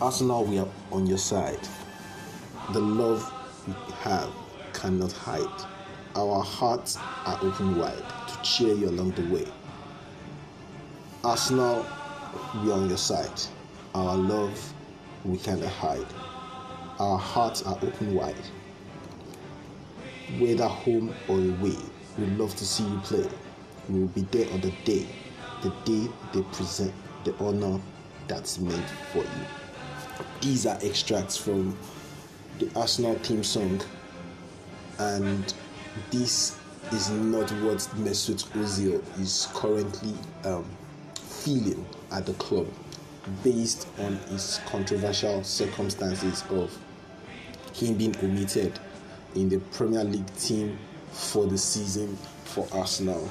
Arsenal, we are on your side. The love we have cannot hide. Our hearts are open wide to cheer you along the way. Arsenal, we are on your side. Our love we cannot hide. Our hearts are open wide. Whether home or away, we love to see you play. We will be there on the day, the day they present the honor that's meant for you. These are extracts from the Arsenal theme song, and this is not what Mesut Ozil is currently um, feeling at the club based on his controversial circumstances of him being omitted in the Premier League team for the season for Arsenal.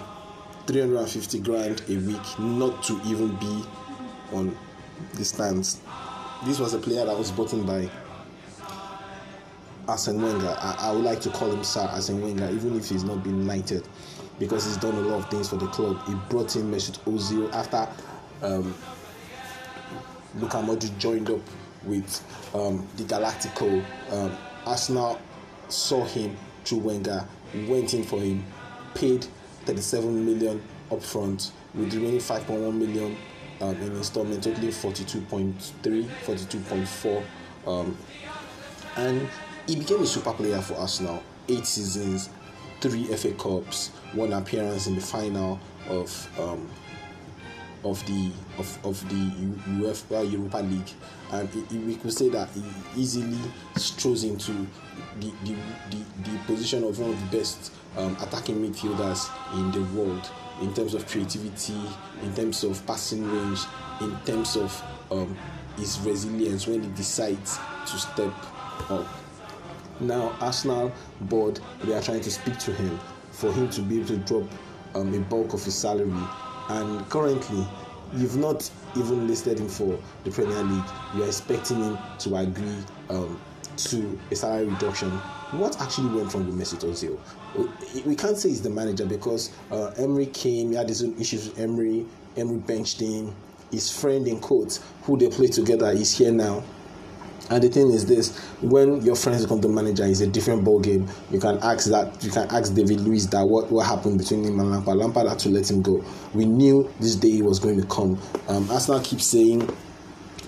350 grand a week, not to even be on the stands. This was a player that was bought in by Arsene Wenger. I, I, would like to call him Sir Arsene Wenger, even if he's not been knighted, because he's done a lot of things for the club. He brought in Mesut Ozil after um, Luka Modric joined up with um, the Galactico. Um, Arsenal saw him through Wenger, went in for him, paid 37 million upfront, with the remaining 5.1 million um, in installment, totaling 42.3, 42.4. Um, and he became a super player for Arsenal. Eight seasons, three FA Cups, one appearance in the final of um, of the of, of the UEFA Europa League, and we could say that he easily strolls into the the, the, the position of one of the best um, attacking midfielders in the world in terms of creativity, in terms of passing range, in terms of um, his resilience when he decides to step up. Now, Arsenal board they are trying to speak to him for him to be able to drop um, a bulk of his salary and currently you've not even listed him for the Premier League. You're expecting him to agree um, to a salary reduction. What actually went wrong with Mesut Ozil? We can't say he's the manager because uh, Emery came, he had his own issues with Emery. Emery benched him. His friend in quotes, who they play together, is here now. And the thing is this: when your friends become the manager, it's a different ball game. You can ask that. You can ask David Luiz that what, what happened between him and Lampard. Lampard had to let him go. We knew this day was going to come. Um, Arsenal keeps saying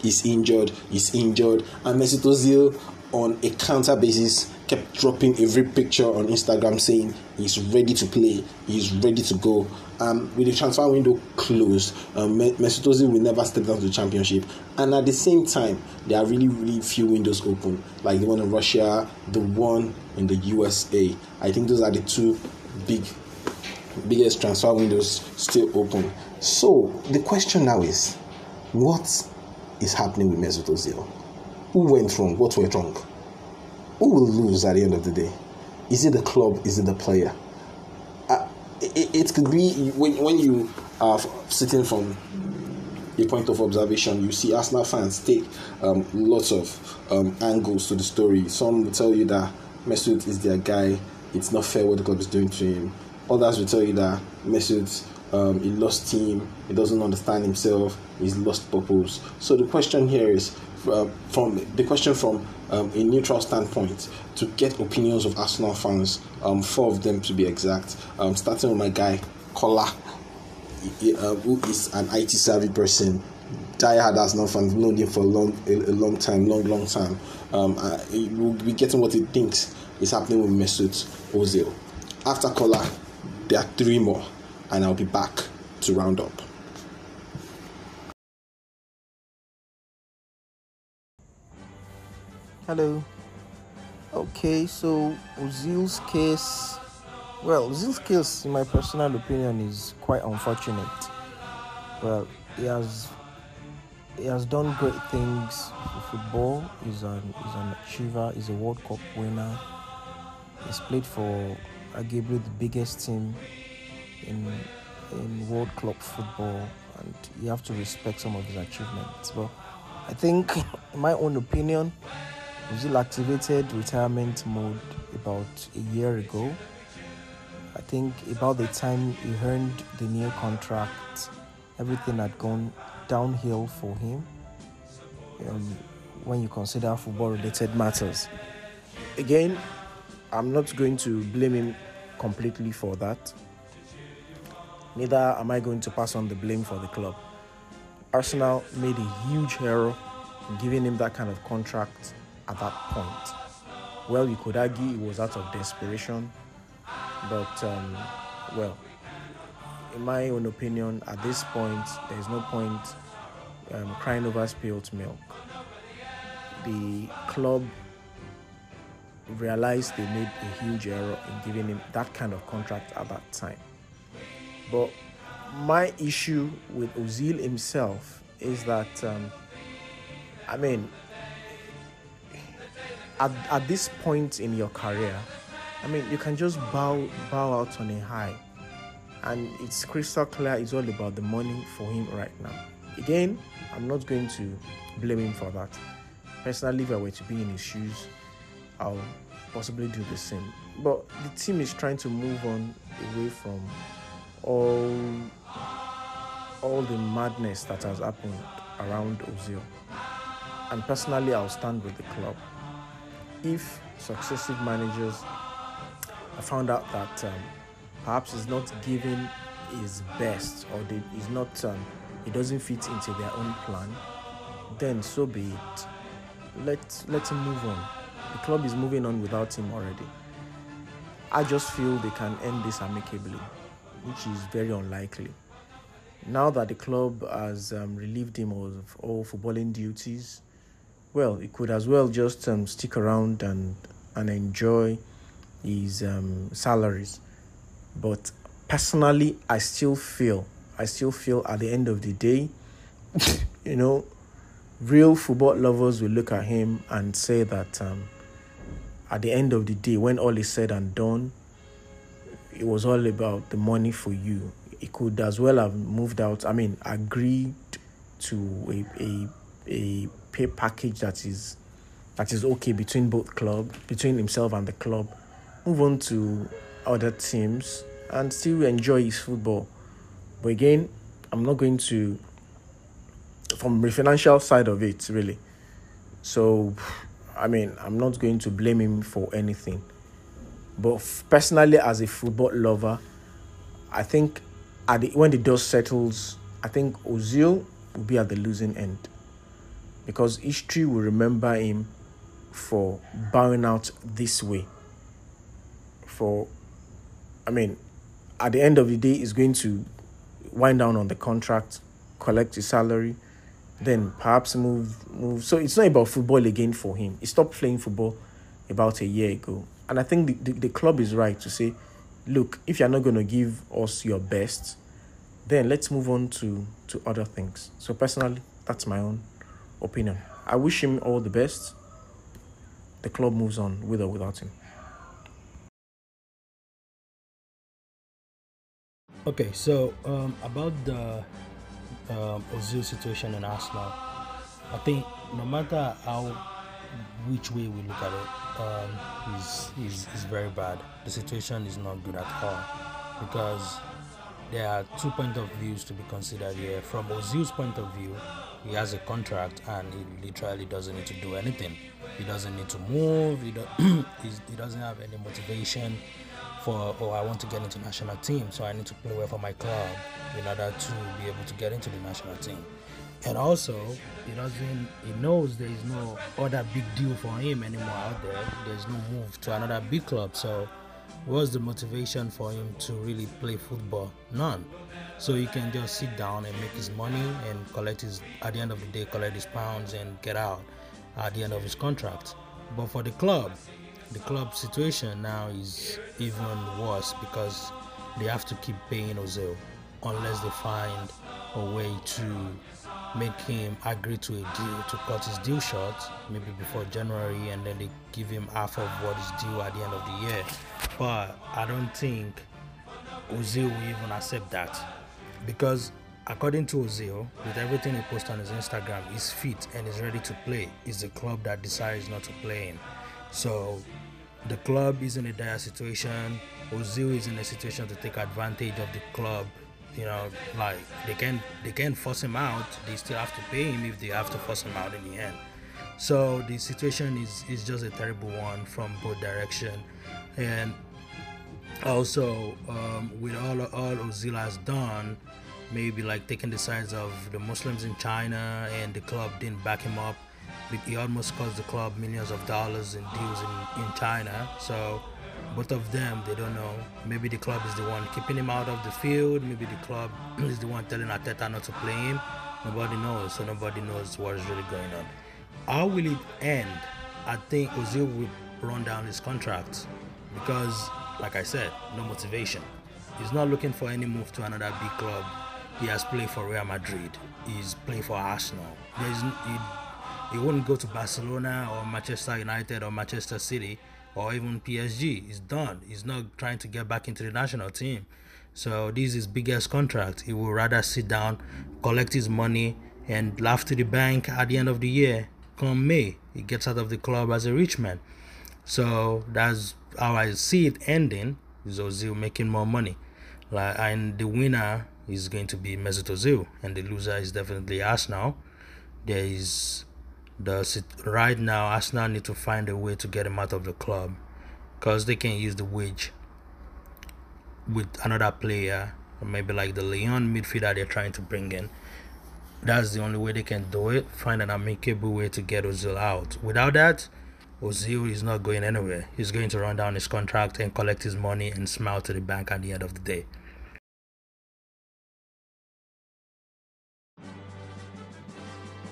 he's injured, he's injured, and Mesut Ozil on a counter basis kept dropping every picture on Instagram saying he's ready to play, he's ready to go. Um, with the transfer window closed, um, Mesut Ozil will never step down to the championship. And at the same time, there are really, really few windows open, like the one in Russia, the one in the USA. I think those are the two big, biggest transfer windows still open. So the question now is, what is happening with Mesut Ozil? Who went wrong? What went wrong? Who will lose at the end of the day? Is it the club? Is it the player? Uh, it, it could be when, when you are sitting from a point of observation, you see Arsenal fans take um, lots of um, angles to the story. Some will tell you that Mesut is their guy. It's not fair what the club is doing to him. Others will tell you that Mesut um, he lost team. He doesn't understand himself. He's lost purpose. So the question here is uh, from the question from um, a neutral standpoint to get opinions of Arsenal fans, um, four of them to be exact. Um, starting with my guy Kola, uh, who is an IT savvy person. Diehard Arsenal fan, known him for a long, a, a long time, long, long time. Um, uh, we'll be getting what he thinks is happening with Mesut Ozil. After Kola, there are three more, and I'll be back to round up. Hello. Okay, so Ozil's case, well, Ozil's case, in my personal opinion, is quite unfortunate. Well, he has he has done great things for football. He's an he's an achiever. He's a World Cup winner. He's played for arguably the biggest team in in world club football, and you have to respect some of his achievements. But I think, in my own opinion, Ozil activated retirement mode about a year ago. I think about the time he earned the new contract, everything had gone downhill for him. Um, when you consider football related matters. Again, I'm not going to blame him completely for that. Neither am I going to pass on the blame for the club. Arsenal made a huge error in giving him that kind of contract at that point. Well, you could argue it was out of desperation, but um, well, in my own opinion, at this point, there is no point um, crying over spilled milk. The club realized they made a huge error in giving him that kind of contract at that time. But my issue with Ozil himself is that, um, I mean, at, at this point in your career, I mean, you can just bow bow out on a high, and it's crystal clear. It's all about the money for him right now. Again, I'm not going to blame him for that. Personally, if I were to be in his shoes, I'll possibly do the same. But the team is trying to move on away from all all the madness that has happened around Ozil. And personally, I'll stand with the club. If successive managers have found out that um, perhaps he's not giving his best or they, he's not, um, he doesn't fit into their own plan, then so be it. Let let him move on. The club is moving on without him already. I just feel they can end this amicably, which is very unlikely. Now that the club has um, relieved him of all footballing duties, well, he could as well just um, stick around and and enjoy his um, salaries. But personally, I still feel, I still feel at the end of the day, you know, real football lovers will look at him and say that um, at the end of the day, when all is said and done, it was all about the money for you. He could as well have moved out. I mean, agreed to a a, a pay package that is that is okay between both club, between himself and the club. Move on to other teams and still enjoy his football. But again, I'm not going to from the financial side of it really. So I mean, I'm not going to blame him for anything. But personally, as a football lover, I think at the, when the dust settles, I think Ozil will be at the losing end because history will remember him for bowing out this way. For, I mean, at the end of the day, he's going to wind down on the contract, collect his salary, then perhaps move move. So it's not about football again for him. He stopped playing football about a year ago, and I think the, the, the club is right to say, look, if you're not going to give us your best, then let's move on to to other things. So personally, that's my own opinion. I wish him all the best. The club moves on with or without him. Okay, so um, about the um, Ozil situation in Arsenal, I think no matter how which way we look at it, um, is is is very bad. The situation is not good at all because there are two point of views to be considered here. From Ozil's point of view, he has a contract and he literally doesn't need to do anything. He doesn't need to move. He, do, he doesn't have any motivation for oh I want to get into national team, so I need to play well for my club in order to be able to get into the national team. And also, he doesn't. He knows there is no other big deal for him anymore out there. There's no move to another big club. So, what's the motivation for him to really play football? None. So he can just sit down and make his money and collect his. At the end of the day, collect his pounds and get out at the end of his contract. But for the club, the club situation now is even worse because they have to keep paying Ozil unless they find a way to make him agree to a deal to cut his deal short maybe before January and then they give him half of what is due at the end of the year. But I don't think Ozil will even accept that because according to Ozil, with everything he posts on his Instagram, he's fit and is ready to play. It's the club that decides not to play him. So the club is in a dire situation. Ozil is in a situation to take advantage of the club. You know, like they can they can force him out. They still have to pay him if they have to force him out in the end. So the situation is is just a terrible one from both direction, and also um, with all all Ozil has done, maybe like taking the sides of the Muslims in China and the club didn't back him up. He almost cost the club millions of dollars in deals in, in China. So both of them, they don't know. Maybe the club is the one keeping him out of the field. Maybe the club is the one telling Arteta not to play him. Nobody knows. So nobody knows what is really going on. How will it end? I think Ozil will run down his contract because, like I said, no motivation. He's not looking for any move to another big club. He has played for Real Madrid. He's played for Arsenal. There's, he, he wouldn't go to Barcelona or Manchester United or Manchester City or even PSG. He's done. He's not trying to get back into the national team. So this is his biggest contract. He will rather sit down, collect his money, and laugh to the bank at the end of the year. Come May, he gets out of the club as a rich man. So that's how I see it ending. Is Ozil making more money, like, and the winner is going to be Mesut Ozil, and the loser is definitely Arsenal. There is the right now Arsenal need to find a way to get him out of the club because they can use the wage with another player maybe like the Lyon midfielder they're trying to bring in. That's the only way they can do it. Find an amicable way to get Ozil out. Without that, Ozil is not going anywhere. He's going to run down his contract and collect his money and smile to the bank at the end of the day.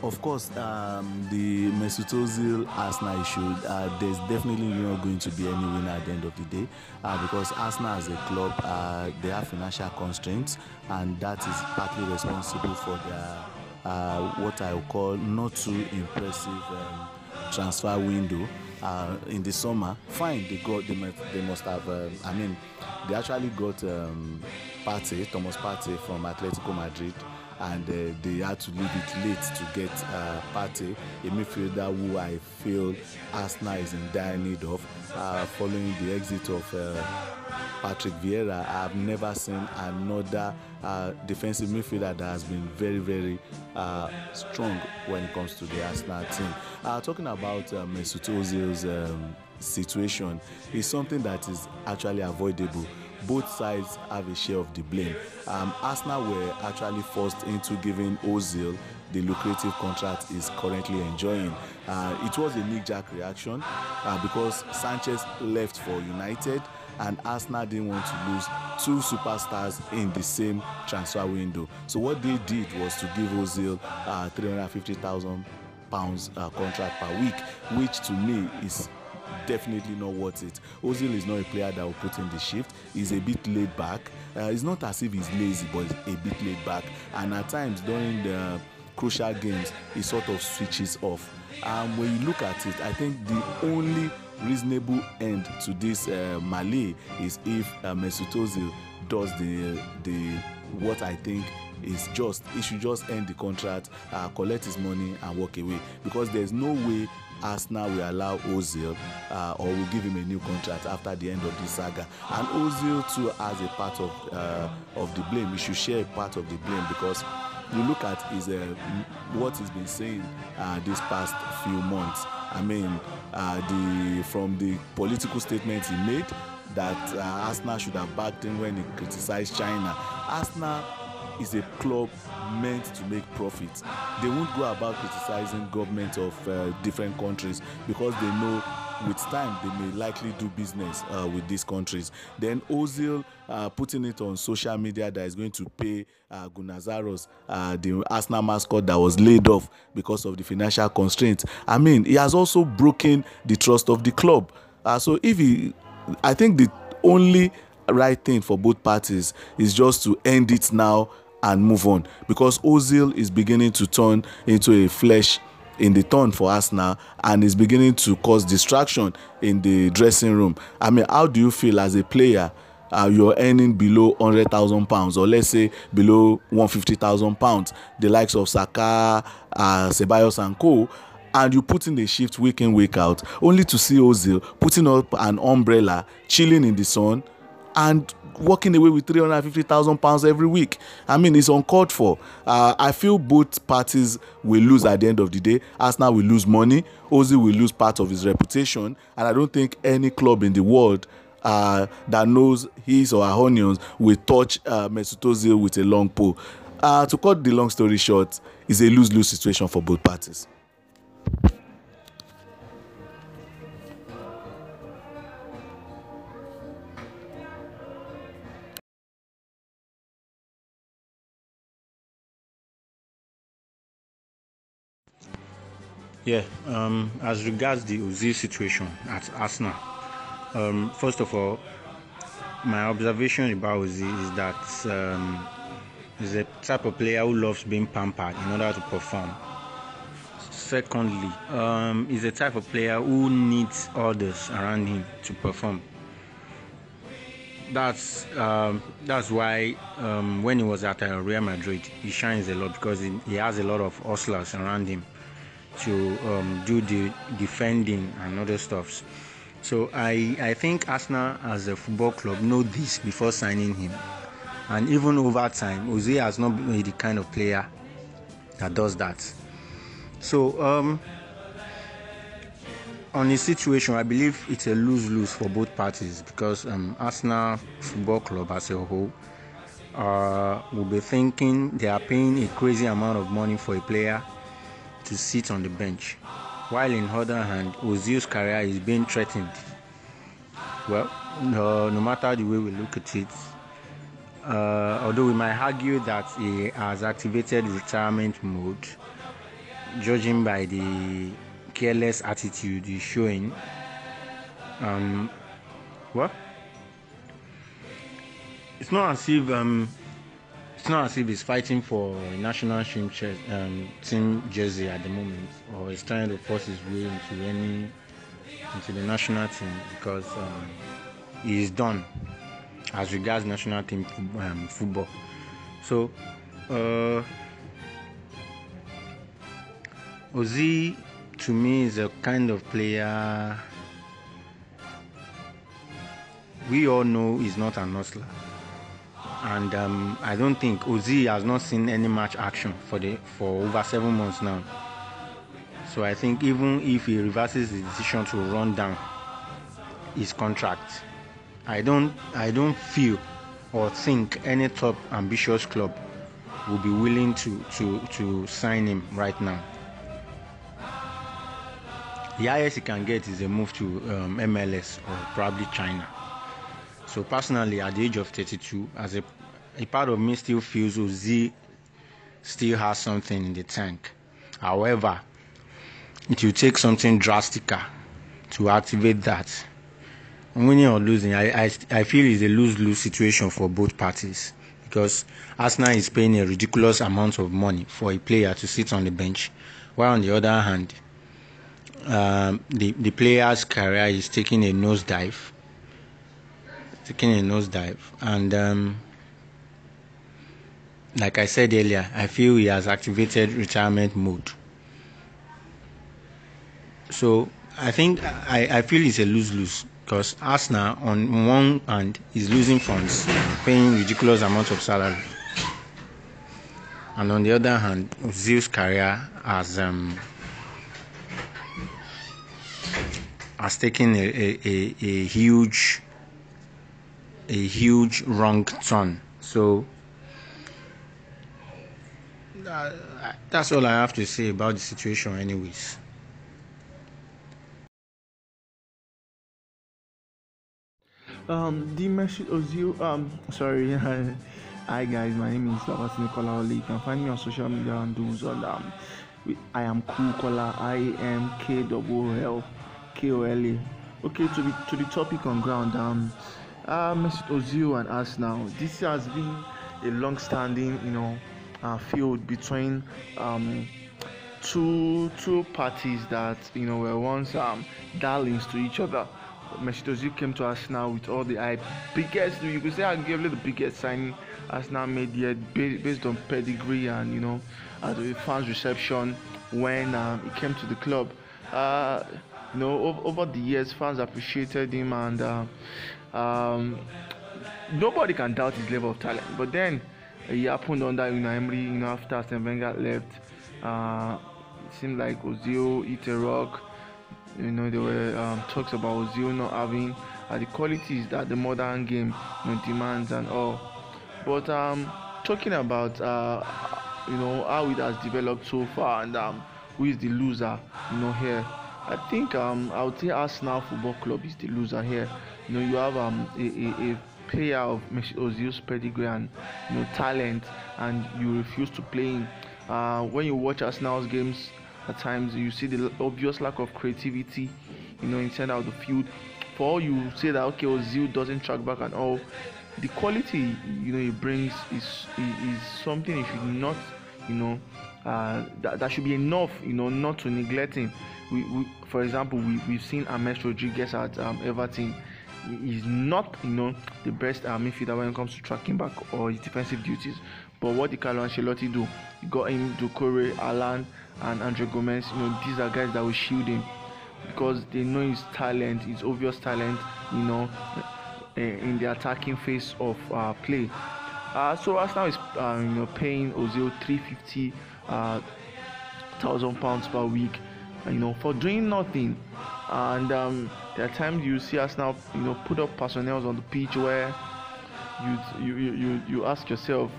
Of course, um, the Mesut Ozil Arsenal issue, uh, there's definitely not going to be any winner at the end of the day uh, because Arsenal as a club, uh, they have financial constraints and that is partly responsible for their uh, what I would call not too impressive um, transfer window. Uh, in the summer, fine, they got they must, they must have. Um, I mean, they actually got um, Partey, Thomas Partey from Atletico Madrid and uh, they had to leave it late to get uh, Partey, a midfielder who I feel Arsenal is in dire need of. Uh, following the exit of uh, Patrick Vieira, I've never seen another uh, defensive midfielder that has been very, very uh, strong when it comes to the Arsenal team. Uh, talking about uh, Mesut Ozil's um, situation is something that is actually avoidable both sides have a share of the blame. Um, Arsenal were actually forced into giving Ozil the lucrative contract he's currently enjoying. Uh, it was a knee-jerk reaction uh, because Sanchez left for United and Arsenal didn't want to lose two superstars in the same transfer window. So what they did was to give Ozil uh, 350,000 pounds uh, contract per week, which to me is definitely not worth it. Ozil is not a player that will put in the shift. He's a bit laid back. Uh, it's not as if he's lazy, but he's a bit laid back. And at times during the crucial games, he sort of switches off. And when you look at it, I think the only reasonable end to this uh, Malay is if uh, Mesut Ozil does the the what I think is just he should just end the contract uh, collect his money and walk away because there's no way Arsenal will allow Ozil uh, or will give him a new contract after the end of this saga. And Ozil too has a part of uh, of the blame. He should share a part of the blame because you look at his uh, what he's been saying uh, this past few months. I mean, uh, the from the political statements he made that uh, Arsenal should have backed him when he criticized China. Arsenal is a club meant to make profits. They won't go about criticizing governments of uh, different countries because they know with time they may likely do business uh, with these countries. Then Ozil uh, putting it on social media that is going to pay uh, Gunazaros, uh, the Arsenal mascot that was laid off because of the financial constraints. I mean, he has also broken the trust of the club. Uh, so if he, I think the only right thing for both parties is just to end it now and move on because Ozil is beginning to turn into a flesh in the turn for Arsenal and is beginning to cause distraction in the dressing room. I mean, how do you feel as a player? Uh, you're earning below hundred thousand pounds, or let's say below one fifty thousand pounds, the likes of Saka, uh, Ceballos, and co. And you put in the shift week in, week out, only to see Ozil putting up an umbrella, chilling in the sun, and walking away with 350,000 pounds every week. I mean, it's uncalled for. Uh, I feel both parties will lose at the end of the day. Arsenal will lose money, Ozil will lose part of his reputation, and I don't think any club in the world uh, that knows his or her onions will touch uh, Mesut Ozil with a long pole. Uh, to cut the long story short, it's a lose-lose situation for both parties. Yeah, um, as regards the Ozil situation at Arsenal, um, first of all, my observation about Ozil is that um, he's a type of player who loves being pampered in order to perform. Secondly, um, he's a type of player who needs others around him to perform. That's um, that's why um, when he was at Real Madrid, he shines a lot because he, he has a lot of hustlers around him to um, do the defending and other stuffs. So I, I think Arsenal as a football club know this before signing him. And even over time, Ozil has not been the kind of player that does that. So um, on the situation, I believe it's a lose-lose for both parties because um, Arsenal Football Club as a whole uh, will be thinking they are paying a crazy amount of money for a player to sit on the bench, while in other hand, Ozil's career is being threatened. Well, no, no matter the way we look at it, uh, although we might argue that he has activated retirement mode, judging by the careless attitude he's showing, um, well, it's not as if um, it's not as if he's fighting for a national team, um, team jersey at the moment, or he's trying to force his way into any into the national team because um, is done as regards national team um, football. So, uh, Ozzy to me is a kind of player we all know he's not an hustler and um, I don't think Ozzy has not seen any match action for the for over seven months now. So I think even if he reverses his decision to run down his contract, I don't I don't feel or think any top ambitious club will be willing to to to sign him right now. The highest he can get is a move to um, MLS or probably China. So personally, at the age of 32, as a, a part of me still feels Ozzy still has something in the tank. However, it will take something drastic to activate that. Winning or losing, I, I, I feel it's a lose-lose situation for both parties because Arsenal is paying a ridiculous amount of money for a player to sit on the bench, while on the other hand, um, the the player's career is taking a nosedive taking a nosedive. And um, like I said earlier, I feel he has activated retirement mode. So I think I, I feel it's a lose lose because Arsenal, on one hand, is losing funds, paying ridiculous amounts of salary. And on the other hand, Ozil's career has um, has taken a, a, a, a huge a huge wrong turn. So that's all I have to say about the situation, anyways. Um, the Mesut. Um, sorry. Hi guys, my name is Babas Nicola Oli. You can find me on social media and do on um, I am Cool Kola. I am K W L K O L A. Okay, to the to the topic on ground. Um, uh, Mesut Ozil and Arsenal. This has been a long-standing, you know, uh, feud between um, two two parties that you know were once um, darlings to each other. Mesut Ozil came to Arsenal with all the hype, biggest you could say arguably the biggest signing Arsenal made yet, based on pedigree and you know, uh, the fans' reception when um, he came to the club. Uh, you know, over, over, the years, fans appreciated him and uh, um, nobody can doubt his level of talent. But then it happened under you know Emery. You know after Arsene Wenger left, uh, it seemed like Ozil hit a rock. You know there were um, talks about Ozil not having uh, the qualities that the modern game you know, demands and all. But um, talking about uh, you know how it has developed so far and um, who is the loser, you know here. I think um, I would say Arsenal Football Club is the loser here. You know you have um, a, a, a player of Ozil's pedigree and you know talent, and you refuse to play him. Uh, when you watch Arsenal's games, at times you see the obvious lack of creativity, you know, inside out the field. For all you say that okay, Ozil doesn't track back and all, the quality you know he brings is is something you should not, you know, uh, that, that should be enough, you know, not to neglect him. We, we for example, we we've seen James Rodriguez at um, Everton he's not you know the best uh, midfielder when it comes to tracking back or his defensive duties. But what did Carlo Ancelotti do? He got him Doucouré, Alan, and Andre Gomez. You know these are guys that will shield him because they know his talent, his obvious talent. You know eh, in the attacking phase of uh, play. Uh, so Arsenal is uh, you know paying Ozil 350 uh, thousand pounds per week, you know for doing nothing. And um, there are times you see us now you know put up personnel on the pitch where you you you you ask yourself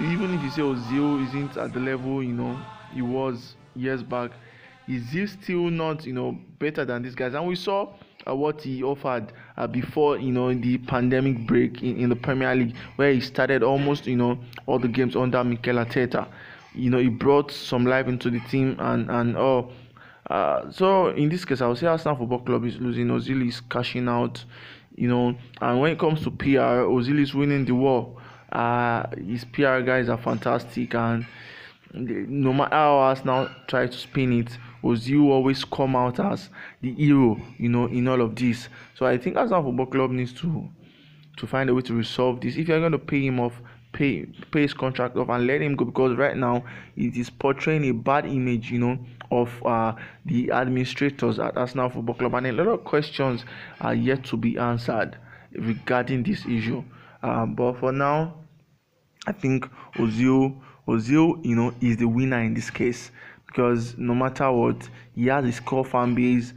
even if you say Ozil isn't at the level you know he was years back is he still not you know better than these guys? And we saw uh, what he offered uh, before you know the pandemic break in, in the Premier League where he started almost you know all the games under Mikel Arteta you know he brought some life into the team and and oh uh, so in this case, I would say Arsenal Football Club is losing. Ozil is cashing out, you know. And when it comes to PR, Ozil is winning the war. Uh, his PR guys are fantastic, and no matter how Arsenal try to spin it, Ozil always come out as the hero, you know, in all of this. So I think Arsenal Football Club needs to to find a way to resolve this. If you're going to pay him off, pay pay his contract off and let him go because right now it is portraying a bad image, you know, of uh, the administrators at Arsenal Football Club, and a lot of questions are yet to be answered regarding this issue. Um, but for now, I think Ozil, Ozil, you know, is the winner in this case because no matter what, he has his core fan base.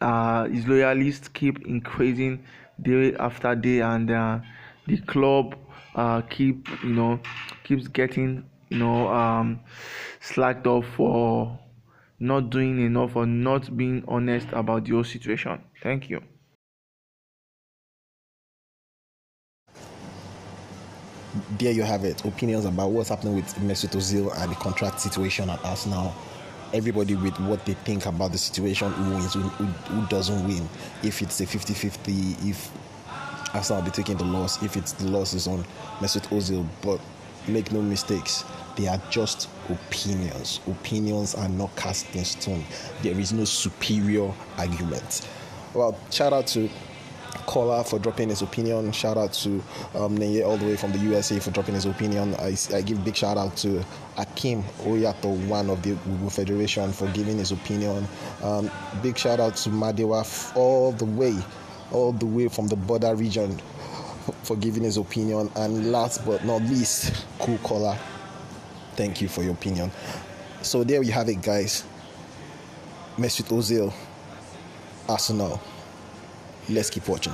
Uh, his loyalists keep increasing day after day, and uh, the club uh, keep you know keeps getting you know um, slacked off for not doing enough or not being honest about your situation. Thank you. There you have it. Opinions about what's happening with Mesut Ozil and the contract situation at Arsenal. Everybody with what they think about the situation, who wins, who, who doesn't win. If it's a 50-50, if Arsenal will be taking the loss, if it's the loss is on Mesut Ozil. But make no mistakes, they are just opinions. Opinions are not cast in stone. There is no superior argument. Well, shout out to Kola for dropping his opinion. Shout out to um, all the way from the USA for dropping his opinion. I, I give big shout out to Akim Oyato, one of the Google Federation, for giving his opinion. Um, big shout out to Madewa all the way, all the way from the border region for giving his opinion. And last but not least, Cool Kola Thank you for your opinion. So there you have it, guys. Mesut Ozil, Arsenal. Let's keep watching.